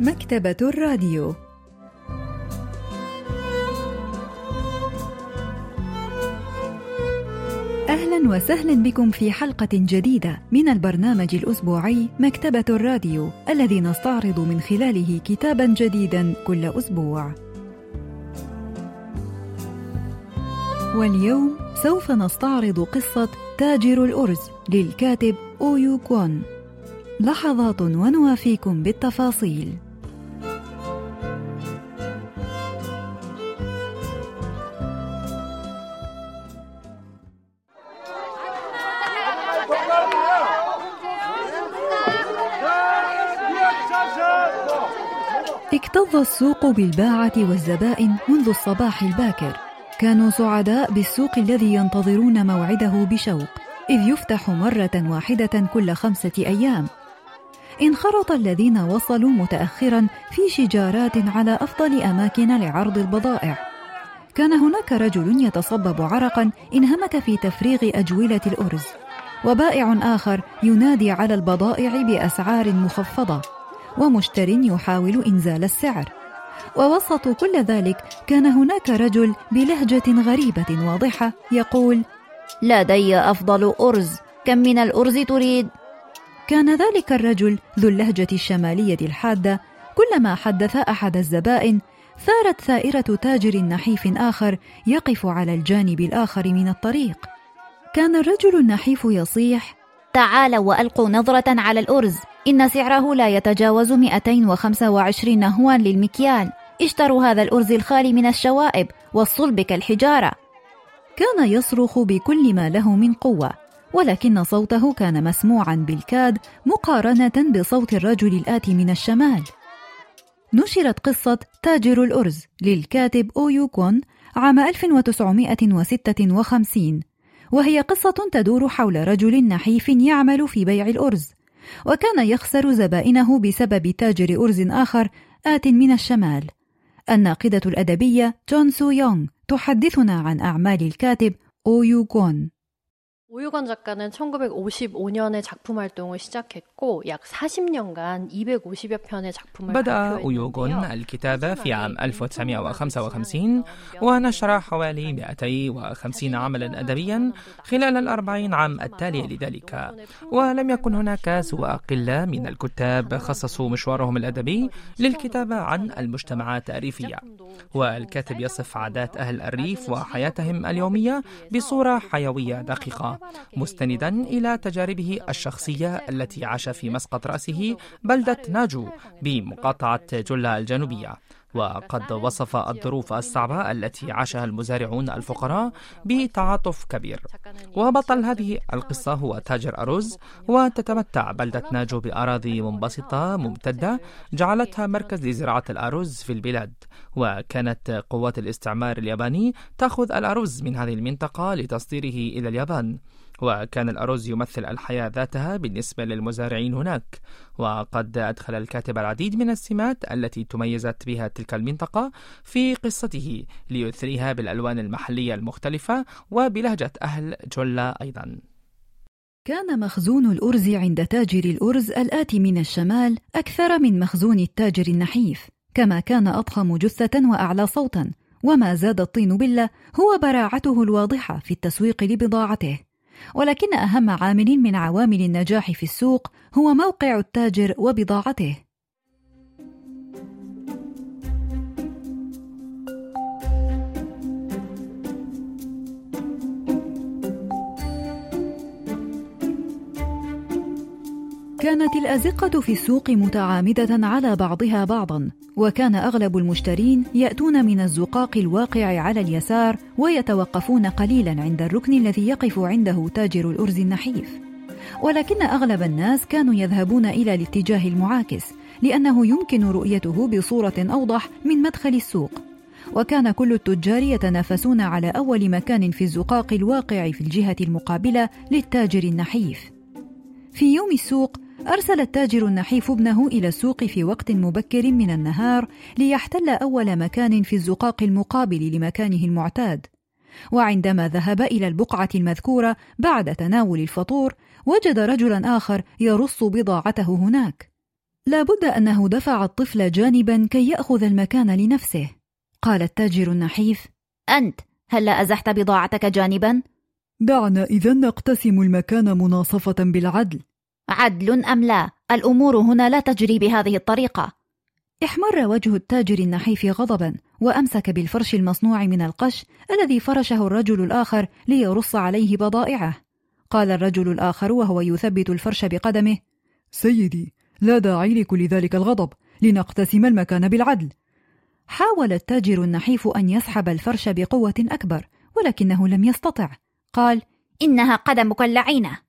مكتبة الراديو أهلا وسهلا بكم في حلقة جديدة من البرنامج الأسبوعي مكتبة الراديو الذي نستعرض من خلاله كتابا جديدا كل أسبوع. واليوم سوف نستعرض قصة تاجر الأرز للكاتب أويو كوان. لحظات ونوافيكم بالتفاصيل. السوق بالباعة والزبائن منذ الصباح الباكر. كانوا سعداء بالسوق الذي ينتظرون موعده بشوق إذ يفتح مرة واحدة كل خمسة أيام. انخرط الذين وصلوا متأخرا في شجارات على أفضل أماكن لعرض البضائع. كان هناك رجل يتصبب عرقا انهمك في تفريغ أجولة الأرز وبائع آخر ينادي على البضائع بأسعار مخفضة ومشتر يحاول إنزال السعر. ووسط كل ذلك كان هناك رجل بلهجة غريبة واضحة يقول لدي أفضل أرز. كم من الأرز تريد؟ كان ذلك الرجل ذو اللهجة الشمالية الحادة. كلما حدث أحد الزبائن ثارت ثائرة تاجر نحيف آخر يقف على الجانب الآخر من الطريق. كان الرجل النحيف يصيح تعالوا وألقوا نظرة على الأرز. إن سعره لا يتجاوز 225 هوا للمكيال. اشتروا هذا الأرز الخالي من الشوائب والصلب كالحجارة. كان يصرخ بكل ما له من قوة ولكن صوته كان مسموعا بالكاد مقارنة بصوت الرجل الآتي من الشمال. نشرت قصة تاجر الأرز للكاتب أويو كون عام 1956 وهي قصة تدور حول رجل نحيف يعمل في بيع الأرز وكان يخسر زبائنه بسبب تاجر أرز آخر آت من الشمال الناقدة الأدبية جون سو يونغ تحدثنا عن أعمال الكاتب أويو كون 오유건 작가는 1955년에 작품 활동을 시작했고 약 40년간 250여 편의 작품을 بدأ أويوغون الكتابة في عام 1955 ونشر حوالي 250 عملا أدبيا خلال الأربعين عام التالية لذلك ولم يكن هناك سوى قلة من الكتاب خصصوا مشوارهم الأدبي للكتابة عن المجتمعات الريفية والكاتب يصف عادات أهل الريف وحياتهم اليومية بصورة حيوية دقيقة مستندا إلى تجاربه الشخصية التي في مسقط رأسه بلدة ناجو بمقاطعة جلة الجنوبية. وقد وصف الظروف الصعبة التي عاشها المزارعون الفقراء بتعاطف كبير. وبطل هذه القصة هو تاجر أرز وتتمتع بلدة ناجو بأراضي منبسطة ممتدة جعلتها مركز لزراعة الأرز في البلاد. وكانت قوات الاستعمار الياباني تأخذ الأرز من هذه المنطقة لتصديره إلى اليابان. وكان الأرز يمثل الحياة ذاتها بالنسبة للمزارعين هناك. وقد أدخل الكاتب العديد من السمات التي تميزت بها تلك المنطقة في قصته ليثريها بالألوان المحلية المختلفة وبلهجة أهل جلة أيضا. كان مخزون الأرز عند تاجر الأرز الآتي من الشمال أكثر من مخزون التاجر النحيف كما كان أضخم جثة وأعلى صوتا. وما زاد الطين بلة هو براعته الواضحة في التسويق لبضاعته. ولكن أهم عامل من عوامل النجاح في السوق هو موقع التاجر وبضاعته. كانت الأزقة في السوق متعامدة على بعضها بعضا وكان أغلب المشترين يأتون من الزقاق الواقع على اليسار ويتوقفون قليلا عند الركن الذي يقف عنده تاجر الأرز النحيف. ولكن أغلب الناس كانوا يذهبون إلى الاتجاه المعاكس لأنه يمكن رؤيته بصورة أوضح من مدخل السوق. وكان كل التجار يتنافسون على أول مكان في الزقاق الواقع في الجهة المقابلة للتاجر النحيف. في يوم السوق أرسل التاجر النحيف ابنه إلى السوق في وقت مبكر من النهار ليحتل أول مكان في الزقاق المقابل لمكانه المعتاد. وعندما ذهب إلى البقعة المذكورة بعد تناول الفطور وجد رجلا آخر يرص بضاعته هناك. لابد أنه دفع الطفل جانبا كي يأخذ المكان لنفسه. قال التاجر النحيف أنت هل لا أزحت بضاعتك جانبا؟ دعنا إذا نقتسم المكان مناصفة بالعدل. عدل أم لا؟ الأمور هنا لا تجري بهذه الطريقة. احمر وجه التاجر النحيف غضبا وأمسك بالفرش المصنوع من القش الذي فرشه الرجل الآخر ليرص عليه بضائعه. قال الرجل الآخر وهو يثبت الفرش بقدمه سيدي لا داعي لكل ذلك الغضب لنقتسم المكان بالعدل. حاول التاجر النحيف أن يسحب الفرش بقوة أكبر ولكنه لم يستطع. قال إنها قدمك اللعينة.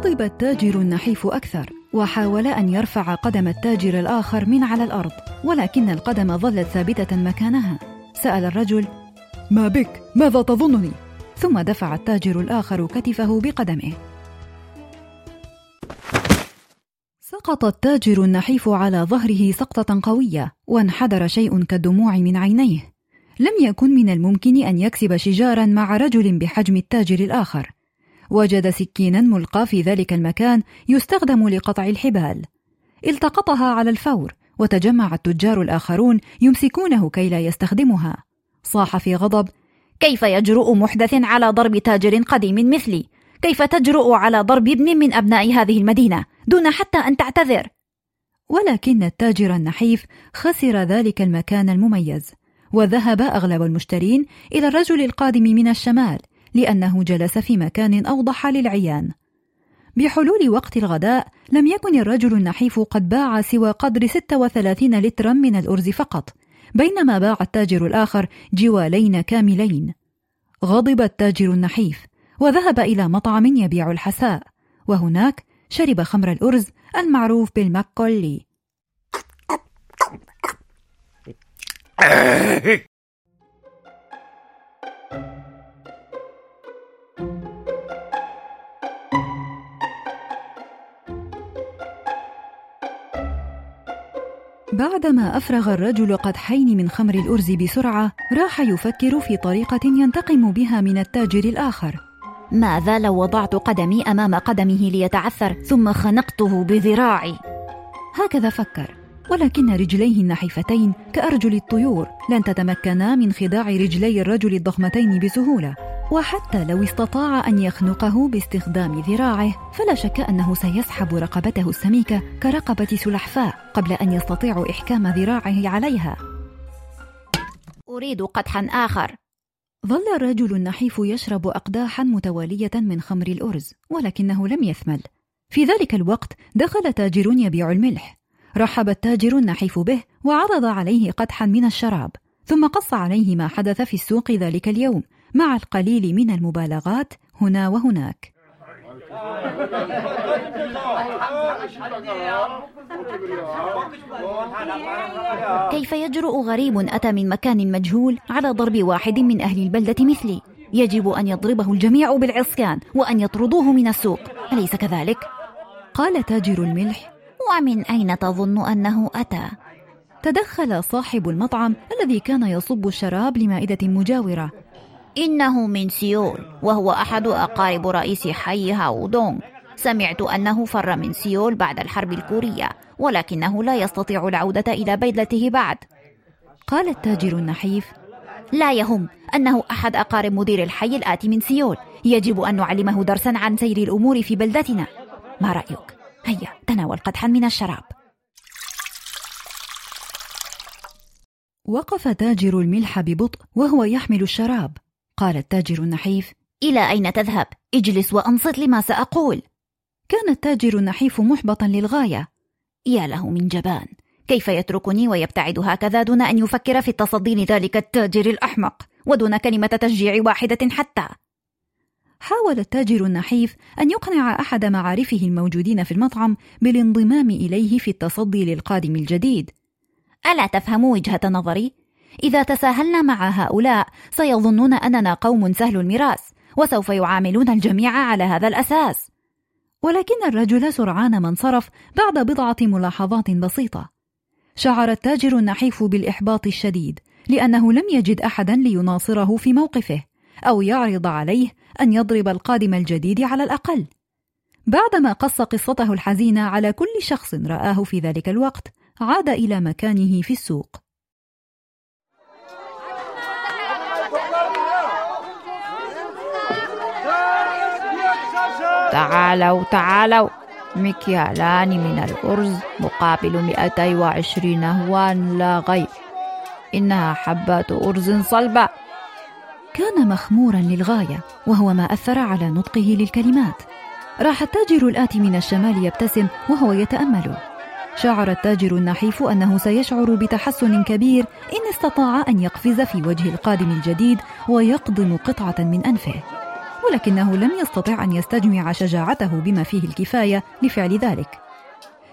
غضب التاجر النحيف أكثر وحاول أن يرفع قدم التاجر الآخر من على الأرض ولكن القدم ظلت ثابتة مكانها سأل الرجل ما بك؟ ماذا تظنني؟ ثم دفع التاجر الآخر كتفه بقدمه سقط التاجر النحيف على ظهره سقطة قوية وانحدر شيء كالدموع من عينيه لم يكن من الممكن أن يكسب شجارا مع رجل بحجم التاجر الآخر وجد سكينا ملقى في ذلك المكان يستخدم لقطع الحبال. التقطها على الفور وتجمع التجار الآخرون يمسكونه كي لا يستخدمها. صاح في غضب كيف يجرؤ محدث على ضرب تاجر قديم مثلي؟ كيف تجرؤ على ضرب ابن من أبناء هذه المدينة دون حتى أن تعتذر؟ ولكن التاجر النحيف خسر ذلك المكان المميز وذهب أغلب المشترين إلى الرجل القادم من الشمال لأنه جلس في مكان أوضح للعيان. بحلول وقت الغداء لم يكن الرجل النحيف قد باع سوى قدر 36 لترا من الأرز فقط، بينما باع التاجر الآخر جوالين كاملين. غضب التاجر النحيف وذهب إلى مطعم يبيع الحساء، وهناك شرب خمر الأرز المعروف بالمكولي. بعدما أفرغ الرجل قدحين من خمر الأرز بسرعة راح يفكر في طريقة ينتقم بها من التاجر الآخر. ماذا لو وضعت قدمي أمام قدمه ليتعثر ثم خنقته بذراعي. هكذا فكر. ولكن رجليه النحيفتين كأرجل الطيور لن تتمكنا من خداع رجلي الرجل الضخمتين بسهولة. وحتى لو استطاع أن يخنقه باستخدام ذراعه فلا شك أنه سيسحب رقبته السميكة كرقبة سلحفاء قبل أن يستطيع إحكام ذراعه عليها. أريد قدحا آخر. ظل الرجل النحيف يشرب أقداحا متوالية من خمر الأرز ولكنه لم يثمل. في ذلك الوقت دخل تاجر يبيع الملح. رحب التاجر النحيف به وعرض عليه قدحا من الشراب ثم قص عليه ما حدث في السوق ذلك اليوم. مع القليل من المبالغات هنا وهناك. كيف يجرؤ غريب أتى من مكان مجهول على ضرب واحد من أهل البلدة مثلي. يجب أن يضربه الجميع بالعصيان وأن يطردوه من السوق. أليس كذلك؟ قال تاجر الملح. ومن أين تظن أنه أتى؟ تدخل صاحب المطعم الذي كان يصب الشراب لمائدة مجاورة. إنه من سيول وهو أحد أقارب رئيس حي هاودونغ. سمعت أنه فر من سيول بعد الحرب الكورية ولكنه لا يستطيع العودة إلى بيدته بعد. قال التاجر النحيف لا يهم أنه أحد أقارب مدير الحي الآتي من سيول. يجب أن نعلمه درسا عن سير الأمور في بلدتنا. ما رأيك؟ هيا تناول قدحا من الشراب. وقف تاجر الملح ببطء وهو يحمل الشراب. قال التاجر النحيف. إلى أين تذهب؟ اجلس وأنصت لما سأقول. كان التاجر النحيف محبطا للغاية. يا له من جبان. كيف يتركني ويبتعد هكذا دون أن يفكر في التصدي لذلك التاجر الأحمق؟ ودون كلمة تشجيع واحدة حتى. حاول التاجر النحيف أن يقنع أحد معارفه الموجودين في المطعم بالانضمام إليه في التصدي للقادم الجديد. ألا تفهم وجهة نظري؟ إذا تساهلنا مع هؤلاء سيظنون أننا قوم سهل الميراث وسوف يعاملون الجميع على هذا الأساس. ولكن الرجل سرعان ما انصرف بعد بضعة ملاحظات بسيطة. شعر التاجر النحيف بالإحباط الشديد لأنه لم يجد أحدا ليناصره في موقفه أو يعرض عليه أن يضرب القادم الجديد على الأقل. بعدما قص قصته الحزينة على كل شخص رآه في ذلك الوقت عاد إلى مكانه في السوق. تعالوا تعالوا. مكيالان من الأرز مقابل 220 هوان لا غير إنها حبات أرز صلبة. كان مخمورا للغاية وهو ما أثر على نطقه للكلمات. راح التاجر الآتي من الشمال يبتسم وهو يتأمل. شعر التاجر النحيف أنه سيشعر بتحسن كبير إن استطاع أن يقفز في وجه القادم الجديد ويقضم قطعة من أنفه. ولكنه لم يستطع أن يستجمع شجاعته بما فيه الكفاية لفعل ذلك.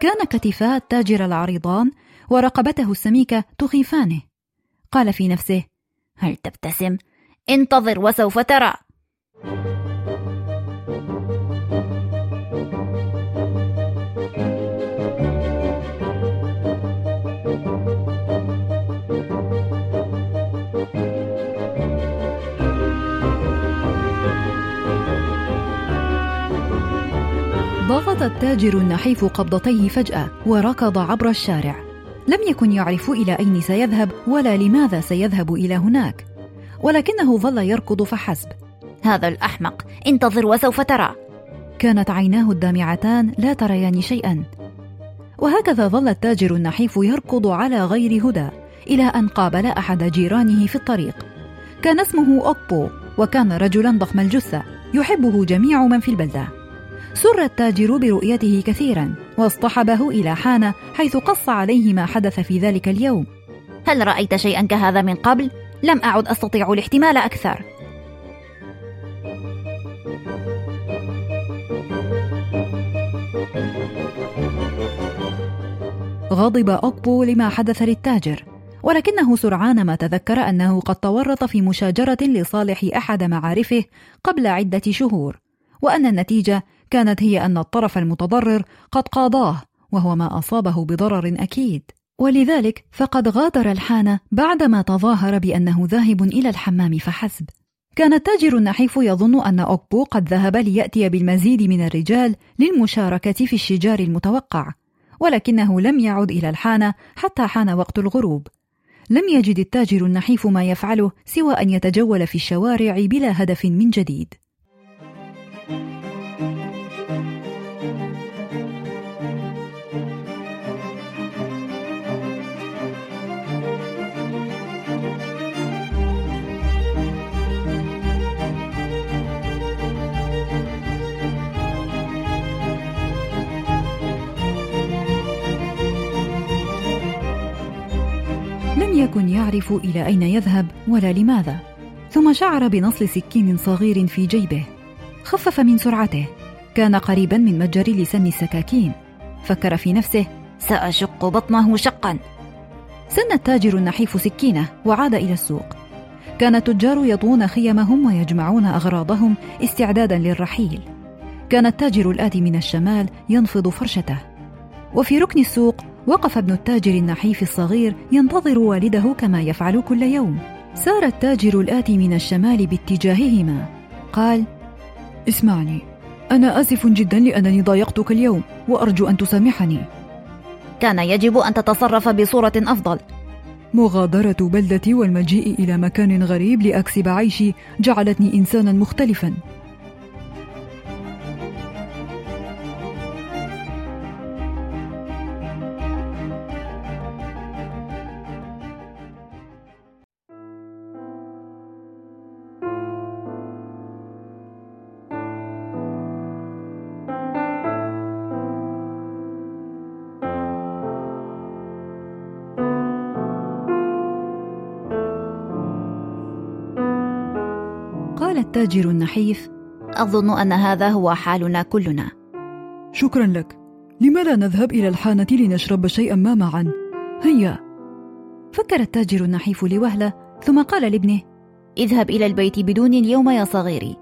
كان كتفا التاجر العريضان ورقبته السميكة تخيفانه. قال في نفسه هل تبتسم؟ انتظر وسوف ترى. ضغط التاجر النحيف قبضتيه فجأة وركض عبر الشارع. لم يكن يعرف إلى أين سيذهب ولا لماذا سيذهب إلى هناك. ولكنه ظل يركض فحسب. هذا الأحمق انتظر وسوف ترى. كانت عيناه الدامعتان لا تريان شيئا. وهكذا ظل التاجر النحيف يركض على غير هدى إلى أن قابل أحد جيرانه في الطريق. كان اسمه أوبو وكان رجلا ضخم الجثة يحبه جميع من في البلدة. سر التاجر برؤيته كثيرا واصطحبه إلى حانة حيث قص عليه ما حدث في ذلك اليوم. هل رأيت شيئا كهذا من قبل؟ لم أعد أستطيع الاحتمال أكثر. غضب أوكبو لما حدث للتاجر ولكنه سرعان ما تذكر أنه قد تورط في مشاجرة لصالح أحد معارفه قبل عدة شهور. وأن النتيجة كانت هي أن الطرف المتضرر قد قاضاه وهو ما أصابه بضرر أكيد. ولذلك فقد غادر الحانة بعدما تظاهر بأنه ذاهب إلى الحمام فحسب. كان التاجر النحيف يظن أن أوكبو قد ذهب ليأتي بالمزيد من الرجال للمشاركة في الشجار المتوقع ولكنه لم يعد إلى الحانة حتى حان وقت الغروب. لم يجد التاجر النحيف ما يفعله سوى أن يتجول في الشوارع بلا هدف من جديد. يكن يعرف إلى أين يذهب ولا لماذا. ثم شعر بنصل سكين صغير في جيبه. خفف من سرعته. كان قريبا من متجر لسن السكاكين. فكر في نفسه. سأشق بطنه شقا. سن التاجر النحيف سكينة وعاد إلى السوق. كان التجار يطون خيمهم ويجمعون أغراضهم استعدادا للرحيل. كان التاجر الآتي من الشمال ينفض فرشته. وفي ركن السوق وقف ابن التاجر النحيف الصغير ينتظر والده كما يفعل كل يوم. سار التاجر الآتي من الشمال باتجاههما. قال اسمعني أنا آسف جدا لأنني ضايقتك اليوم وأرجو أن تسامحني. كان يجب أن تتصرف بصورة أفضل. مغادرة بلدتي والمجيء إلى مكان غريب لأكسب عيشي جعلتني إنسانا مختلفا. التاجر النحيف. أظن أن هذا هو حالنا كلنا. شكرا لك. لم لا نذهب إلى الحانة لنشرب شيئا ما معا؟ هيا. فكر التاجر النحيف لوهلة ثم قال لابنه اذهب إلى البيت بدون اليوم يا صغيري.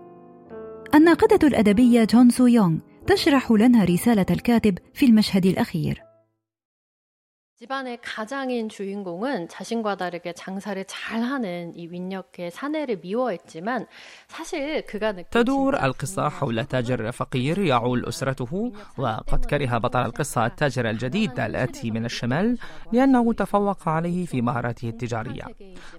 الناقدة الأدبية جون سو يونغ تشرح لنا رسالة الكاتب في المشهد الأخير. 집안의 가장인 주인공은 자신과 다르게 장사를 잘하는 이 윈역의 사내를 미워했지만 사실 그가 تدور القصة حول تاجر فقير يعول أسرته وقد كره بطل القصة التاجر الجديد الآتي من الشمال لأنه تفوق عليه في مهاراته التجارية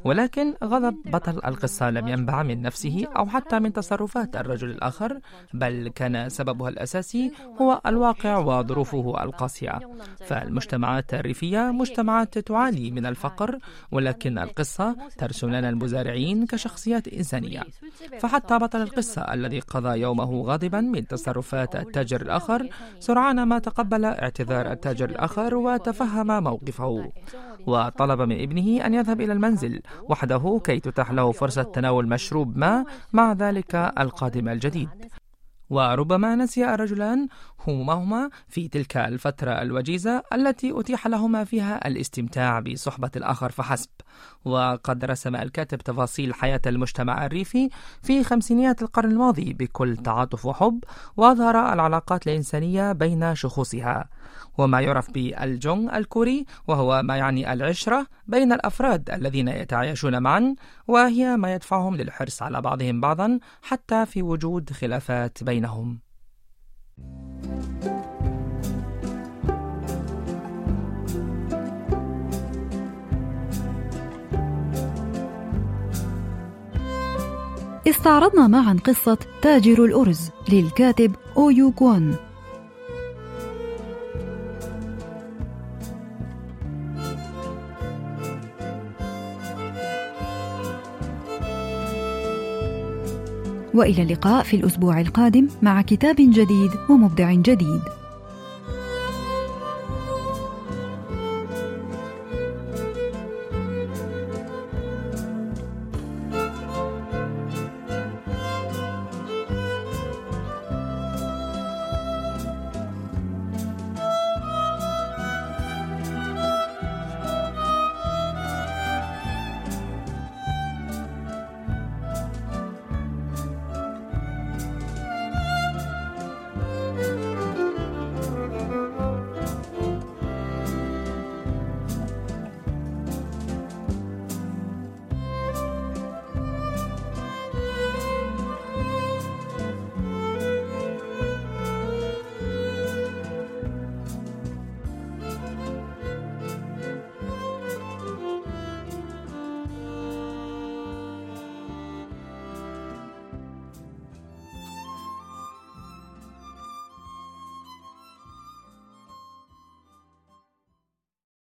ولكن غضب بطل القصة لم ينبع من نفسه أو حتى من تصرفات الرجل الآخر بل كان سببها الأساسي هو الواقع وظروفه القاسية فالمجتمعات الريفية الريفية مجتمعات تعاني من الفقر ولكن القصة ترسم لنا المزارعين كشخصيات إنسانية. فحتى بطل القصة الذي قضى يومه غاضبا من تصرفات التاجر الآخر سرعان ما تقبل اعتذار التاجر الآخر وتفهم موقفه. وطلب من ابنه أن يذهب إلى المنزل وحده كي تتاح له فرصة تناول مشروب ما مع ذلك القادم الجديد. وربما نسي الرجلان همومهما في تلك الفترة الوجيزة التي أتيح لهما فيها الاستمتاع بصحبة الآخر فحسب. وقد رسم الكاتب تفاصيل حياة المجتمع الريفي في خمسينيات القرن الماضي بكل تعاطف وحب وأظهر العلاقات الإنسانية بين شخوصها. وما يعرف بالجونغ الكوري وهو ما يعني العشرة بين الأفراد الذين يتعايشون معا وهي ما يدفعهم للحرص على بعضهم بعضا حتى في وجود خلافات بينهم. استعرضنا معا قصة تاجر الأرز للكاتب أويو كوان وإلى اللقاء في الأسبوع القادم مع كتاب جديد ومبدع جديد.